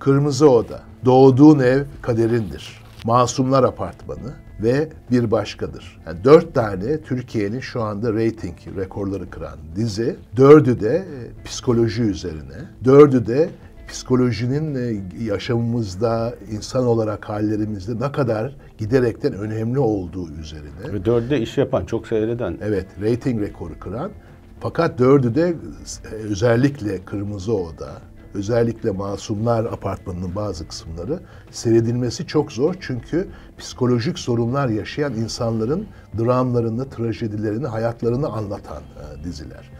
Kırmızı Oda, Doğduğun Ev Kaderindir, Masumlar Apartmanı ve Bir Başkadır. Yani dört tane Türkiye'nin şu anda rating rekorları kıran dizi. Dördü de e, psikoloji üzerine, dördü de psikolojinin e, yaşamımızda, insan olarak hallerimizde ne kadar giderekten önemli olduğu üzerine. Ve dörde iş yapan, çok seyreden. Evet, rating rekoru kıran. Fakat dördü de e, özellikle Kırmızı Oda, özellikle Masumlar Apartmanı'nın bazı kısımları seyredilmesi çok zor. Çünkü psikolojik sorunlar yaşayan insanların dramlarını, trajedilerini, hayatlarını anlatan e, diziler.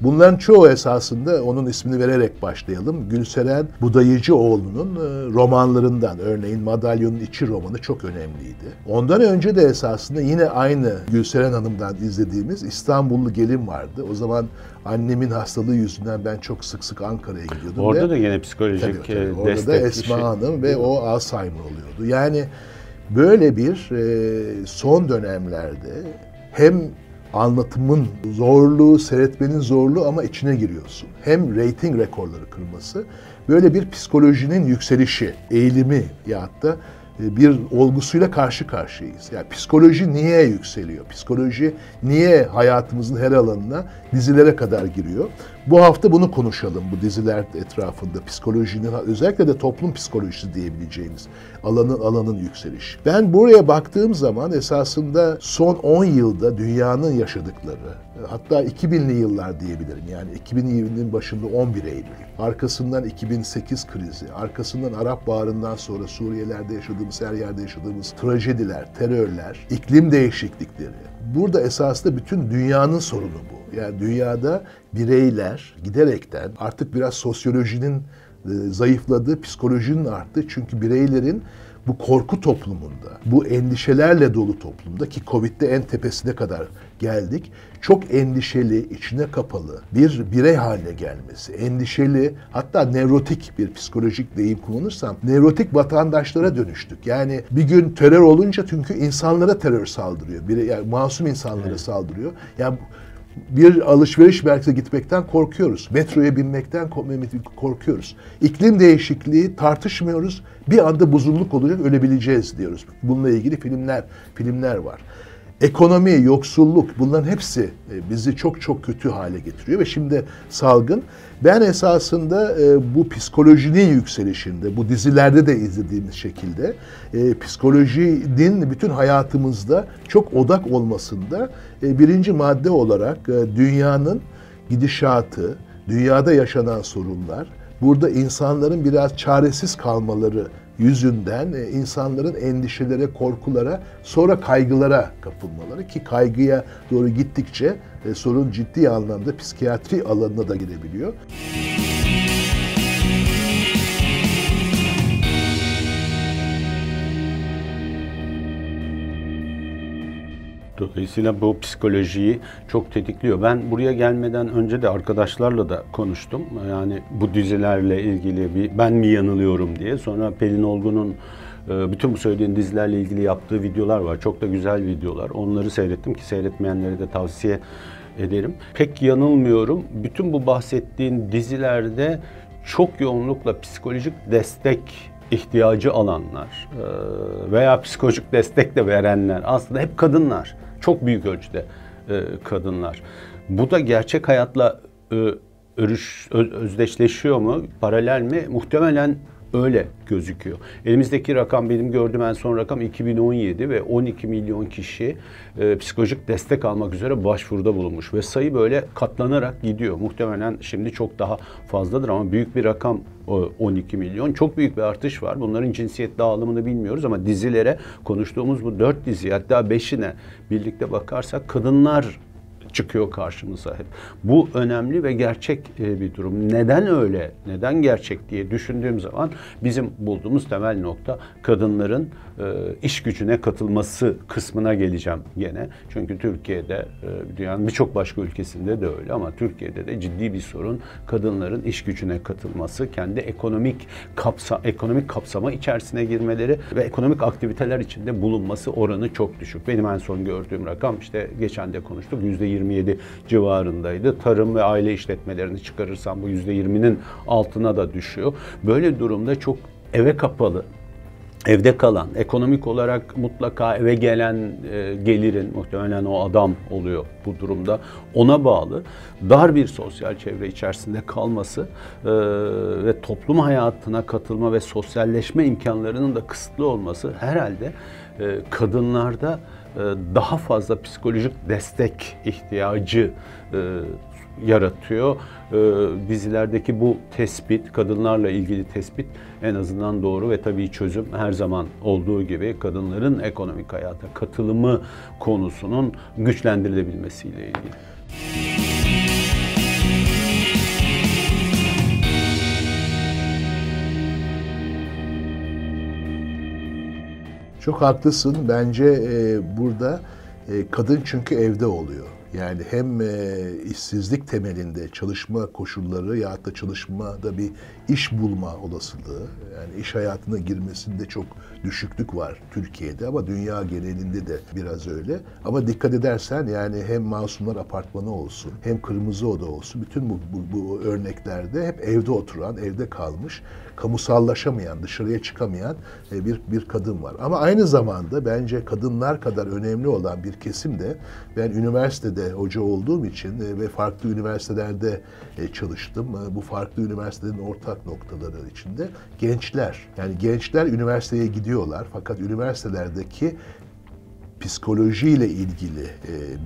Bunların çoğu esasında onun ismini vererek başlayalım. Gülseren Budayıcıoğlu'nun e, romanlarından örneğin Madalyonun İçi romanı çok önemliydi. Ondan önce de esasında yine aynı Gülseren Hanım'dan izlediğimiz İstanbullu Gelin vardı. O zaman annemin hastalığı yüzünden ben çok sık sık Ankara'ya gidiyordum. Orada ve, da yine psikolojik tabii, tabii, e, Orada da Esma işi. Hanım ve o Alzheimer oluyordu. Yani böyle bir e, son dönemlerde hem anlatımın zorluğu, seyretmenin zorluğu ama içine giriyorsun. Hem rating rekorları kırması, böyle bir psikolojinin yükselişi, eğilimi ya da e, bir olgusuyla karşı karşıyayız. Yani psikoloji niye yükseliyor? Psikoloji niye hayatımızın her alanına dizilere kadar giriyor? Bu hafta bunu konuşalım bu diziler etrafında. Psikolojinin özellikle de toplum psikolojisi diyebileceğimiz alanın alanın yükselişi. Ben buraya baktığım zaman esasında son 10 yılda dünyanın yaşadıkları hatta 2000'li yıllar diyebilirim. Yani 2020'nin başında 11 Eylül, arkasından 2008 krizi, arkasından Arap Baharı'ndan sonra Suriye'lerde yaşadığımız, her yerde yaşadığımız trajediler, terörler, iklim değişiklikleri. Burada esasında bütün dünyanın sorunu bu. Yani dünyada bireyler giderekten artık biraz sosyolojinin e, zayıfladığı, psikolojinin arttı. Çünkü bireylerin bu korku toplumunda, bu endişelerle dolu toplumda ki Covid'de en tepesine kadar geldik. Çok endişeli, içine kapalı bir birey haline gelmesi. Endişeli, hatta nevrotik bir psikolojik deyim kullanırsam, nevrotik vatandaşlara dönüştük. Yani bir gün terör olunca çünkü insanlara terör saldırıyor. Biri, yani masum insanlara evet. saldırıyor. Yani bir alışveriş merkezine gitmekten korkuyoruz. Metroya binmekten korkuyoruz. İklim değişikliği tartışmıyoruz. Bir anda buzuluk olacak ölebileceğiz diyoruz. Bununla ilgili filmler filmler var. Ekonomi, yoksulluk bunların hepsi e, bizi çok çok kötü hale getiriyor ve şimdi salgın. Ben esasında e, bu psikolojinin yükselişinde, bu dizilerde de izlediğimiz şekilde e, psikolojinin bütün hayatımızda çok odak olmasında birinci madde olarak dünyanın gidişatı, dünyada yaşanan sorunlar, burada insanların biraz çaresiz kalmaları yüzünden e, insanların endişelere, korkulara, sonra kaygılara kapılmaları ki kaygıya doğru gittikçe e, sorun ciddi anlamda psikiyatri alanına da girebiliyor. Dolayısıyla bu psikolojiyi çok tetikliyor. Ben buraya gelmeden önce de arkadaşlarla da konuştum. Yani bu dizilerle ilgili bir ben mi yanılıyorum diye. Sonra Pelin Olgun'un e, bütün bu söylediğin dizilerle ilgili yaptığı videolar var. Çok da güzel videolar. Onları seyrettim ki seyretmeyenlere de tavsiye ederim. Pek yanılmıyorum. Bütün bu bahsettiğin dizilerde çok yoğunlukla psikolojik destek ihtiyacı alanlar e, veya psikolojik destek de verenler aslında hep kadınlar. Çok büyük ölçüde e, kadınlar. Bu da gerçek hayatla e, örüş, özdeşleşiyor mu? Paralel mi? Muhtemelen öyle gözüküyor. Elimizdeki rakam benim gördüğüm en son rakam 2017 ve 12 milyon kişi e, psikolojik destek almak üzere başvuruda bulunmuş ve sayı böyle katlanarak gidiyor. Muhtemelen şimdi çok daha fazladır ama büyük bir rakam 12 milyon. Çok büyük bir artış var. Bunların cinsiyet dağılımını bilmiyoruz ama dizilere konuştuğumuz bu dört dizi hatta beşine birlikte bakarsak kadınlar çıkıyor karşımıza hep. Bu önemli ve gerçek e, bir durum. Neden öyle, neden gerçek diye düşündüğüm zaman bizim bulduğumuz temel nokta kadınların e, iş gücüne katılması kısmına geleceğim gene. Çünkü Türkiye'de, e, dünyanın birçok başka ülkesinde de öyle ama Türkiye'de de ciddi bir sorun kadınların iş gücüne katılması, kendi ekonomik kapsa ekonomik kapsama içerisine girmeleri ve ekonomik aktiviteler içinde bulunması oranı çok düşük. Benim en son gördüğüm rakam işte geçen de konuştuk yüzde %27 civarındaydı. Tarım ve aile işletmelerini çıkarırsam bu %20'nin altına da düşüyor. Böyle durumda çok eve kapalı evde kalan, ekonomik olarak mutlaka eve gelen e, gelirin, muhtemelen o adam oluyor bu durumda, ona bağlı dar bir sosyal çevre içerisinde kalması e, ve toplum hayatına katılma ve sosyalleşme imkanlarının da kısıtlı olması herhalde e, kadınlarda daha fazla psikolojik destek ihtiyacı e, yaratıyor. Ee, dizilerdeki bu tespit, kadınlarla ilgili tespit en azından doğru ve tabii çözüm her zaman olduğu gibi kadınların ekonomik hayata katılımı konusunun güçlendirilebilmesiyle ilgili. Çok haklısın. Bence e, burada e, kadın çünkü evde oluyor. Yani hem e, işsizlik temelinde çalışma koşulları ya da çalışmada bir iş bulma olasılığı, yani iş hayatına girmesinde çok düşüklük var Türkiye'de ama dünya genelinde de biraz öyle. Ama dikkat edersen yani hem Masumlar Apartmanı olsun, hem Kırmızı Oda olsun, bütün bu, bu, bu örneklerde hep evde oturan, evde kalmış, kamusallaşamayan, dışarıya çıkamayan e, bir, bir kadın var. Ama aynı zamanda bence kadınlar kadar önemli olan bir kesim de ben üniversitede hoca olduğum için e, ve farklı üniversitelerde e, çalıştım. Bu farklı üniversitelerin ortak noktaları içinde gençler. Yani gençler üniversiteye gidiyorlar fakat üniversitelerdeki psikolojiyle ilgili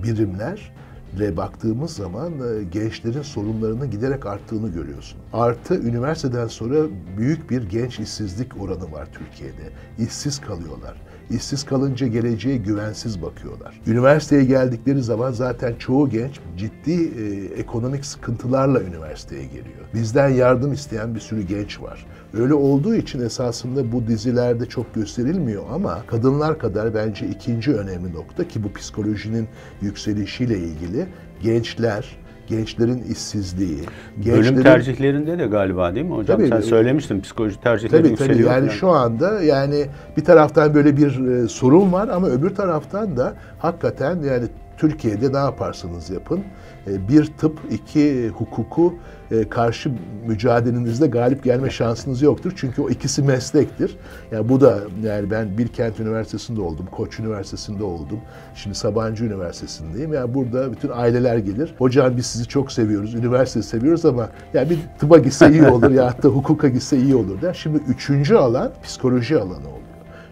birimler ve baktığımız zaman e, gençlerin sorunlarının giderek arttığını görüyorsun. Artı üniversiteden sonra büyük bir genç işsizlik oranı var Türkiye'de. İşsiz kalıyorlar. İşsiz kalınca geleceğe güvensiz bakıyorlar. Üniversiteye geldikleri zaman zaten çoğu genç ciddi e, ekonomik sıkıntılarla üniversiteye geliyor. Bizden yardım isteyen bir sürü genç var. Öyle olduğu için esasında bu dizilerde çok gösterilmiyor ama kadınlar kadar bence ikinci önemli nokta ki bu psikolojinin yükselişiyle ilgili gençler, gençlerin işsizliği. Gençlerin... Bölüm tercihlerinde de galiba değil mi hocam? Tabii, Sen söylemiştin psikoloji tercihleri tabii, yükseliyor. Tabii yani şu anda yani bir taraftan böyle bir e, sorun var ama öbür taraftan da hakikaten yani Türkiye'de ne yaparsanız yapın e, bir tıp, iki hukuku e, karşı mücadelenizde galip gelme şansınız yoktur. Çünkü o ikisi meslektir. Yani bu da yani ben Bilkent Üniversitesi'nde oldum, Koç Üniversitesi'nde oldum. Şimdi Sabancı Üniversitesi'ndeyim. Yani burada bütün aileler gelir. Hocam biz sizi çok seviyoruz, üniversite seviyoruz ama ya bir tıba gitse iyi olur ya da hukuka gitse iyi olur der. Şimdi üçüncü alan psikoloji alanı oluyor.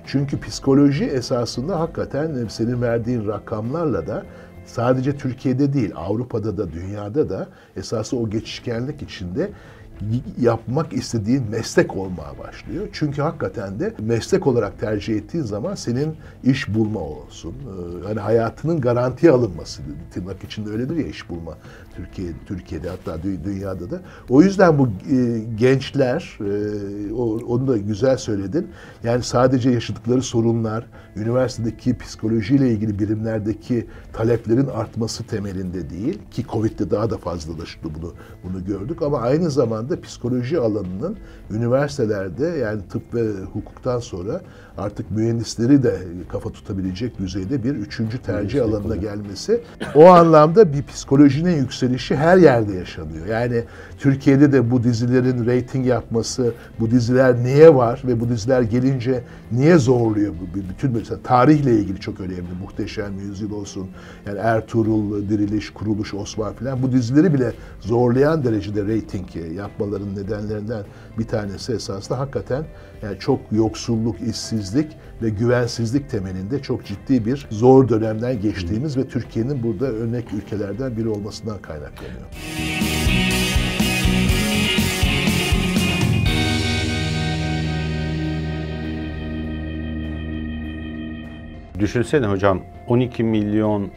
Çünkü psikoloji esasında hakikaten senin verdiğin rakamlarla da sadece Türkiye'de değil Avrupa'da da dünyada da esası o geçişkenlik içinde yapmak istediğin meslek olmaya başlıyor. Çünkü hakikaten de meslek olarak tercih ettiğin zaman senin iş bulma olsun. Hani hayatının garantiye alınması tırnak içinde öyledir ya iş bulma Türkiye Türkiye'de hatta dünyada da. O yüzden bu e, gençler e, onu da güzel söyledin. Yani sadece yaşadıkları sorunlar, üniversitedeki psikolojiyle ilgili birimlerdeki taleplerin artması temelinde değil ki Covid'de daha da fazlalaştı bunu bunu gördük ama aynı zamanda psikoloji alanının üniversitelerde yani tıp ve hukuktan sonra artık mühendisleri de kafa tutabilecek düzeyde bir üçüncü tercih alanına gelmesi o anlamda bir psikolojinin yükselişi her yerde yaşanıyor. Yani Türkiye'de de bu dizilerin reyting yapması, bu diziler niye var ve bu diziler gelince niye zorluyor? Bütün mesela tarihle ilgili çok önemli. Muhteşem Yüzyıl olsun, yani Ertuğrul, Diriliş, Kuruluş, Osman filan bu dizileri bile zorlayan derecede reyting yapmaların nedenlerinden bir tanesi esasında hakikaten yani çok yoksulluk, işsizlik ve güvensizlik temelinde çok ciddi bir zor dönemden geçtiğimiz ve Türkiye'nin burada örnek ülkelerden biri olmasından kaynaklanıyor. Düşünsene hocam 12 milyon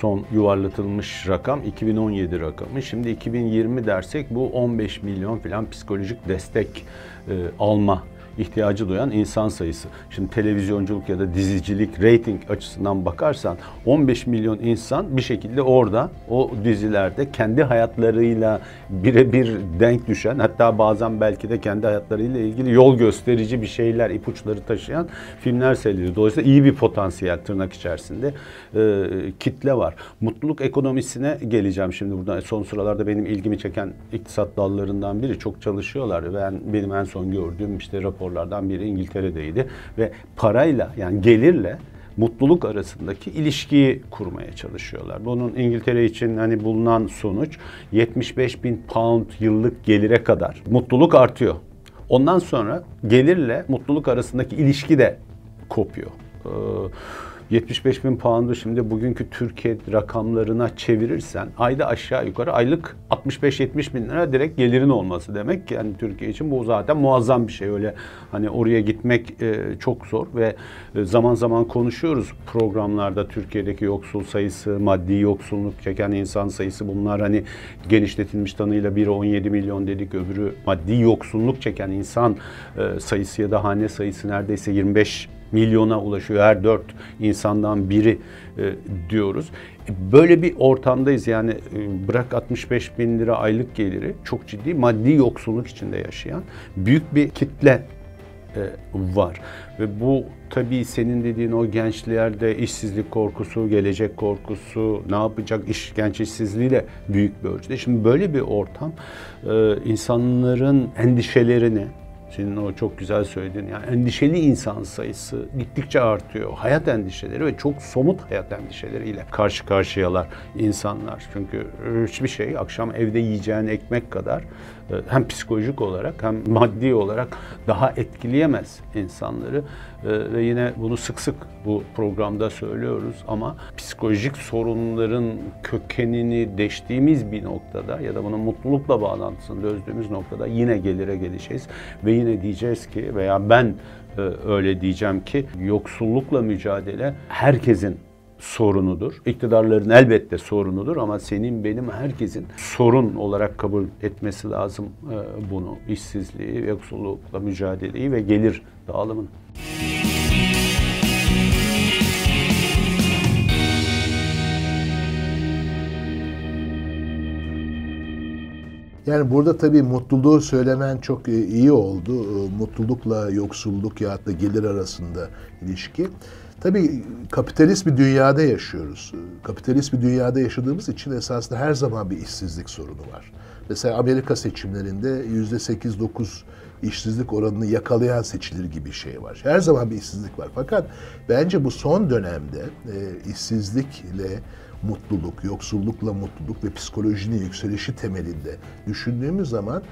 son yuvarlatılmış rakam 2017 rakamı. Şimdi 2020 dersek bu 15 milyon falan psikolojik destek e, alma ihtiyacı duyan insan sayısı. Şimdi televizyonculuk ya da dizicilik, rating açısından bakarsan 15 milyon insan bir şekilde orada o dizilerde kendi hayatlarıyla birebir denk düşen hatta bazen belki de kendi hayatlarıyla ilgili yol gösterici bir şeyler, ipuçları taşıyan filmler seyrediyor. Dolayısıyla iyi bir potansiyel tırnak içerisinde e, kitle var. Mutluluk ekonomisine geleceğim şimdi burada. Son sıralarda benim ilgimi çeken iktisat dallarından biri. Çok çalışıyorlar. Ben benim en son gördüğüm işte raporlardan biri İngiltere'deydi ve parayla yani gelirle mutluluk arasındaki ilişkiyi kurmaya çalışıyorlar. Bunun İngiltere için hani bulunan sonuç 75 bin pound yıllık gelire kadar mutluluk artıyor. Ondan sonra gelirle mutluluk arasındaki ilişki de kopuyor. Ee, 75 bin pound'u şimdi bugünkü Türkiye rakamlarına çevirirsen ayda aşağı yukarı aylık 65-70 bin lira direkt gelirin olması demek. Yani Türkiye için bu zaten muazzam bir şey. Öyle hani oraya gitmek e, çok zor ve e, zaman zaman konuşuyoruz programlarda Türkiye'deki yoksul sayısı, maddi yoksulluk çeken insan sayısı bunlar hani genişletilmiş tanıyla biri 17 milyon dedik öbürü maddi yoksulluk çeken insan e, sayısı ya da hane sayısı neredeyse 25 milyona ulaşıyor her dört insandan biri e, diyoruz. Böyle bir ortamdayız yani e, bırak 65 bin lira aylık geliri çok ciddi maddi yoksulluk içinde yaşayan büyük bir kitle e, var. Ve bu tabii senin dediğin o gençlerde işsizlik korkusu, gelecek korkusu, ne yapacak iş genç işsizliği de büyük bir ölçüde. Şimdi böyle bir ortam e, insanların endişelerini, senin o çok güzel söylediğin yani endişeli insan sayısı gittikçe artıyor. Hayat endişeleri ve çok somut hayat endişeleriyle karşı karşıyalar insanlar. Çünkü hiçbir şey akşam evde yiyeceğin ekmek kadar e, hem psikolojik olarak hem maddi olarak daha etkileyemez insanları. E, ve yine bunu sık sık bu programda söylüyoruz ama psikolojik sorunların kökenini deştiğimiz bir noktada ya da bunun mutlulukla bağlantısını çözdüğümüz noktada yine gelire geleceğiz ve yine diyeceğiz ki veya ben e, öyle diyeceğim ki yoksullukla mücadele herkesin sorunudur. İktidarların elbette sorunudur ama senin benim herkesin sorun olarak kabul etmesi lazım e, bunu. İşsizliği, yoksullukla mücadeleyi ve gelir dağılımını. Yani burada tabii mutluluğu söylemen çok e, iyi oldu. E, mutlulukla yoksulluk ya da gelir arasında ilişki. Tabii kapitalist bir dünyada yaşıyoruz. Kapitalist bir dünyada yaşadığımız için esasında her zaman bir işsizlik sorunu var. Mesela Amerika seçimlerinde yüzde sekiz dokuz işsizlik oranını yakalayan seçilir gibi şey var. Her zaman bir işsizlik var. Fakat bence bu son dönemde e, işsizlikle mutluluk, yoksullukla mutluluk ve psikolojinin yükselişi temelinde düşündüğümüz zaman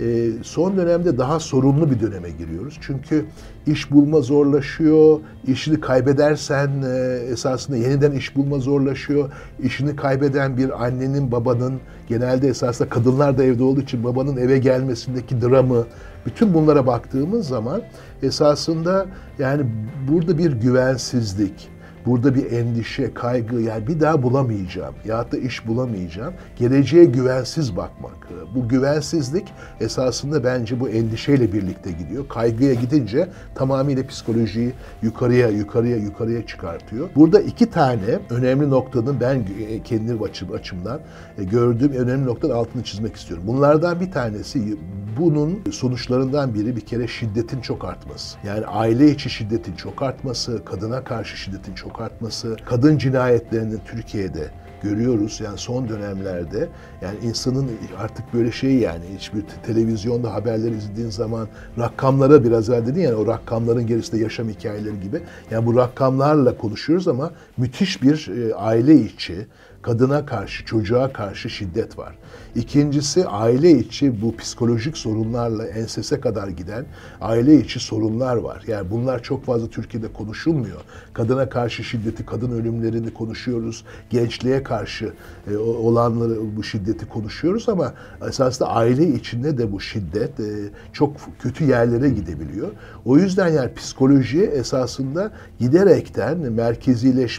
e, son dönemde daha sorumlu bir döneme giriyoruz. Çünkü iş bulma zorlaşıyor, işini kaybedersen e, esasında yeniden iş bulma zorlaşıyor. İşini kaybeden bir annenin, babanın, genelde esasında kadınlar da evde olduğu için babanın eve gelmesindeki dramı, bütün bunlara baktığımız zaman esasında yani burada bir güvensizlik, Burada bir endişe, kaygı yani bir daha bulamayacağım ya da iş bulamayacağım. Geleceğe güvensiz bakmak. Bu güvensizlik esasında bence bu endişeyle birlikte gidiyor. Kaygıya gidince tamamıyla psikolojiyi yukarıya, yukarıya, yukarıya çıkartıyor. Burada iki tane önemli noktanın ben kendi açım, açımdan e, gördüğüm önemli noktanın altını çizmek istiyorum. Bunlardan bir tanesi bunun sonuçlarından biri bir kere şiddetin çok artması. Yani aile içi şiddetin çok artması, kadına karşı şiddetin çok artması, kadın cinayetlerinin Türkiye'de görüyoruz. Yani son dönemlerde yani insanın artık böyle şey yani hiçbir televizyonda haberler izlediğin zaman rakamlara biraz evvel dedin yani o rakamların gerisinde yaşam hikayeleri gibi. Yani bu rakamlarla konuşuyoruz ama müthiş bir e, aile içi kadına karşı, çocuğa karşı şiddet var. İkincisi aile içi bu psikolojik sorunlarla ensese kadar giden aile içi sorunlar var. Yani bunlar çok fazla Türkiye'de konuşulmuyor. Kadına karşı şiddeti, kadın ölümlerini konuşuyoruz. Gençliğe karşı e, olanları bu şiddeti konuşuyoruz ama esasında aile içinde de bu şiddet e, çok kötü yerlere gidebiliyor. O yüzden yani psikoloji esasında giderekten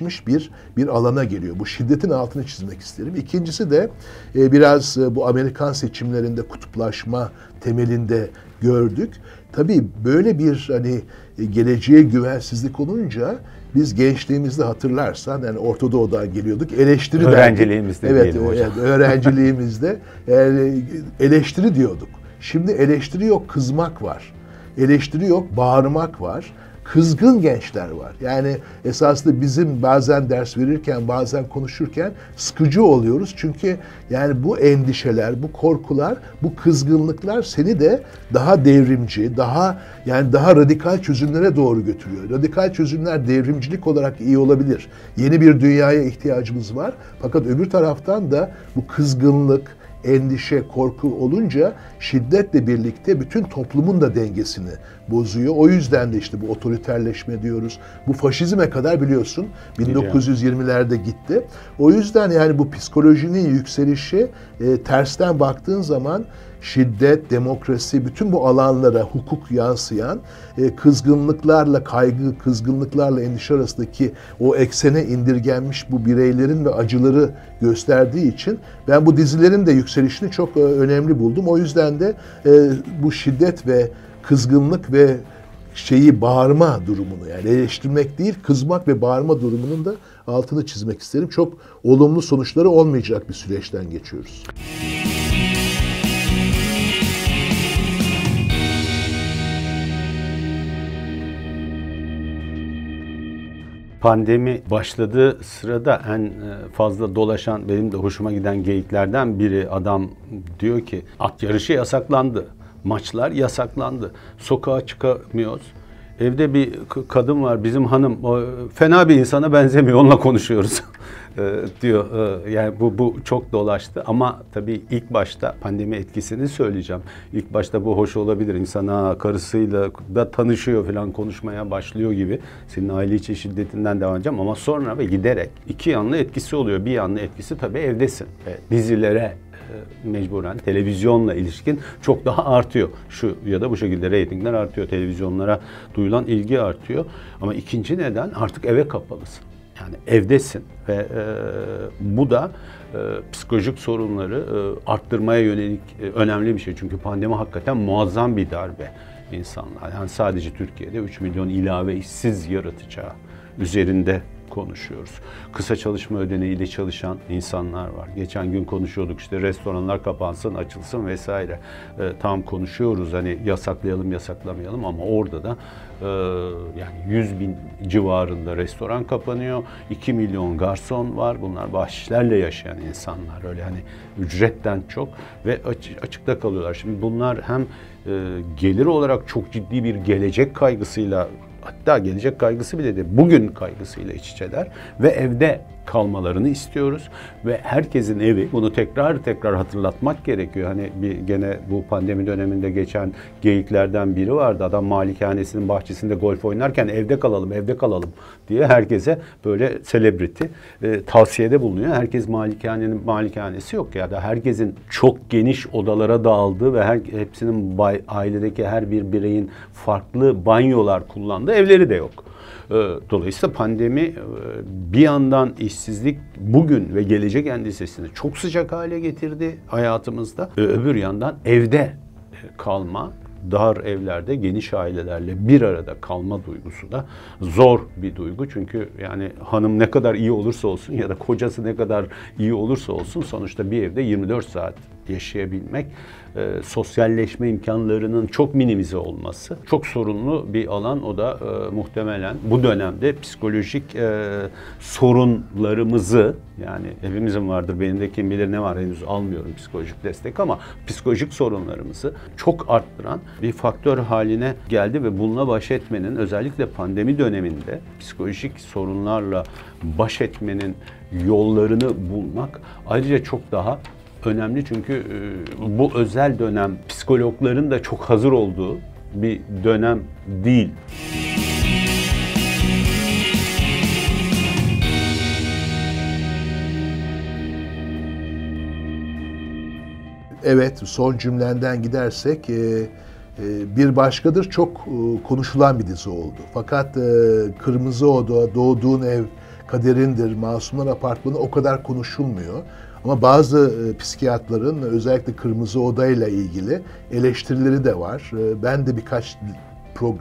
merkezileşmiş bir bir alana geliyor. Bu şiddetin altını çizmek isterim. İkincisi de e, biraz bu Amerikan seçimlerinde kutuplaşma temelinde gördük. tabii böyle bir hani e, geleceğe güvensizlik olunca biz gençliğimizde hatırlarsan yani Orta Doğu'dan geliyorduk. Eleştiri öğrenciliğimizde evet, hocam. Evet, öğrenciliğimizde yani eleştiri diyorduk. Şimdi eleştiri yok, kızmak var. Eleştiri yok, bağırmak var kızgın gençler var. Yani esasında bizim bazen ders verirken, bazen konuşurken sıkıcı oluyoruz. Çünkü yani bu endişeler, bu korkular, bu kızgınlıklar seni de daha devrimci, daha yani daha radikal çözümlere doğru götürüyor. Radikal çözümler devrimcilik olarak iyi olabilir. Yeni bir dünyaya ihtiyacımız var. Fakat öbür taraftan da bu kızgınlık, endişe, korku olunca şiddetle birlikte bütün toplumun da dengesini bozuyor. O yüzden de işte bu otoriterleşme diyoruz. Bu faşizme kadar biliyorsun 1920'lerde gitti. O yüzden yani bu psikolojinin yükselişi e, tersten baktığın zaman şiddet, demokrasi, bütün bu alanlara hukuk yansıyan e, kızgınlıklarla kaygı, kızgınlıklarla endişe arasındaki o eksene indirgenmiş bu bireylerin ve acıları gösterdiği için ben bu dizilerin de yükselişini çok e, önemli buldum. O yüzden de e, bu şiddet ve kızgınlık ve şeyi bağırma durumunu yani eleştirmek değil kızmak ve bağırma durumunun da altını çizmek isterim. Çok olumlu sonuçları olmayacak bir süreçten geçiyoruz. Pandemi başladığı sırada en e, fazla dolaşan benim de hoşuma giden geyiklerden biri adam diyor ki at yarışı yasaklandı. Maçlar yasaklandı. Sokağa çıkamıyoruz. Evde bir kadın var bizim hanım o, fena bir insana benzemiyor onunla konuşuyoruz e, diyor. E, yani bu bu çok dolaştı ama tabii ilk başta pandemi etkisini söyleyeceğim. İlk başta bu hoş olabilir. İnsana karısıyla da tanışıyor falan konuşmaya başlıyor gibi. Senin aile içi şiddetinden devam edeceğim ama sonra ve giderek iki yanlı etkisi oluyor. Bir yanlı etkisi tabii evdesin. Dizilere e, mecburen televizyonla ilişkin çok daha artıyor. Şu ya da bu şekilde reytingler artıyor. Televizyonlara duyulan ilgi artıyor. Ama ikinci neden artık eve kapalısın. Yani evdesin ve e, bu da e, psikolojik sorunları e, arttırmaya yönelik e, önemli bir şey. Çünkü pandemi hakikaten muazzam bir darbe insanlar. Yani sadece Türkiye'de 3 milyon ilave işsiz yaratacağı üzerinde konuşuyoruz. Kısa çalışma ödeneğiyle çalışan insanlar var. Geçen gün konuşuyorduk işte restoranlar kapansın, açılsın vesaire. E, tam konuşuyoruz hani yasaklayalım, yasaklamayalım ama orada da e, yani 100 bin civarında restoran kapanıyor. 2 milyon garson var. Bunlar bahşişlerle yaşayan insanlar. Öyle hani ücretten çok ve açıkta kalıyorlar. Şimdi bunlar hem e, gelir olarak çok ciddi bir gelecek kaygısıyla hatta gelecek kaygısı bile de bugün kaygısıyla iç içeler ve evde kalmalarını istiyoruz ve herkesin evi bunu tekrar tekrar hatırlatmak gerekiyor. Hani bir gene bu pandemi döneminde geçen geyiklerden biri vardı. Adam malikanesinin bahçesinde golf oynarken evde kalalım, evde kalalım diye herkese böyle celebrity e, tavsiyede bulunuyor. Herkes malikanenin malikanesi yok ya da herkesin çok geniş odalara dağıldığı ve her, hepsinin bay, ailedeki her bir bireyin farklı banyolar kullandığı evleri de yok. Ee, dolayısıyla pandemi e, bir yandan işsizlik bugün ve gelecek endişesini çok sıcak hale getirdi hayatımızda. Ee, öbür yandan evde e, kalma dar evlerde geniş ailelerle bir arada kalma duygusu da zor bir duygu. Çünkü yani hanım ne kadar iyi olursa olsun ya da kocası ne kadar iyi olursa olsun sonuçta bir evde 24 saat yaşayabilmek, e, sosyalleşme imkanlarının çok minimize olması çok sorunlu bir alan. O da e, muhtemelen bu dönemde psikolojik e, sorunlarımızı yani hepimizin vardır benim de kim bilir ne var henüz almıyorum psikolojik destek ama psikolojik sorunlarımızı çok arttıran bir faktör haline geldi ve bununla baş etmenin özellikle pandemi döneminde psikolojik sorunlarla baş etmenin yollarını bulmak ayrıca çok daha önemli çünkü e, bu özel dönem psikologların da çok hazır olduğu bir dönem değil. Evet, son cümlenden gidersek e, e, bir başkadır çok konuşulan bir dizi oldu. Fakat Kırmızı Oda, Doğduğun Ev, Kaderindir, Masumlar Apartmanı o kadar konuşulmuyor. Ama bazı e, psikiyatrların özellikle Kırmızı Oda ile ilgili eleştirileri de var. E, ben de birkaç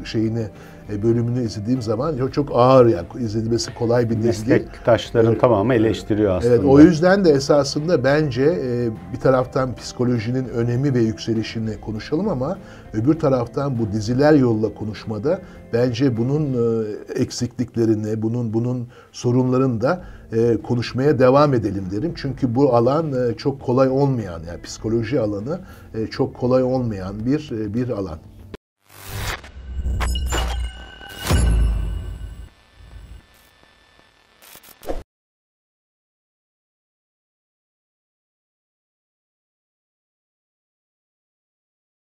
şeyini e, bölümünü izlediğim zaman çok, çok ağır yani izlenmesi kolay bir dizi. Meslektaşların Evet. tamamı eleştiriyor aslında. Evet, o yüzden de esasında bence bir taraftan psikolojinin önemi ve yükselişini konuşalım ama öbür taraftan bu diziler yolla konuşmada bence bunun eksikliklerini, bunun bunun sorunlarını da e, konuşmaya devam edelim derim. Çünkü bu alan e, çok kolay olmayan yani psikoloji alanı e, çok kolay olmayan bir bir alan.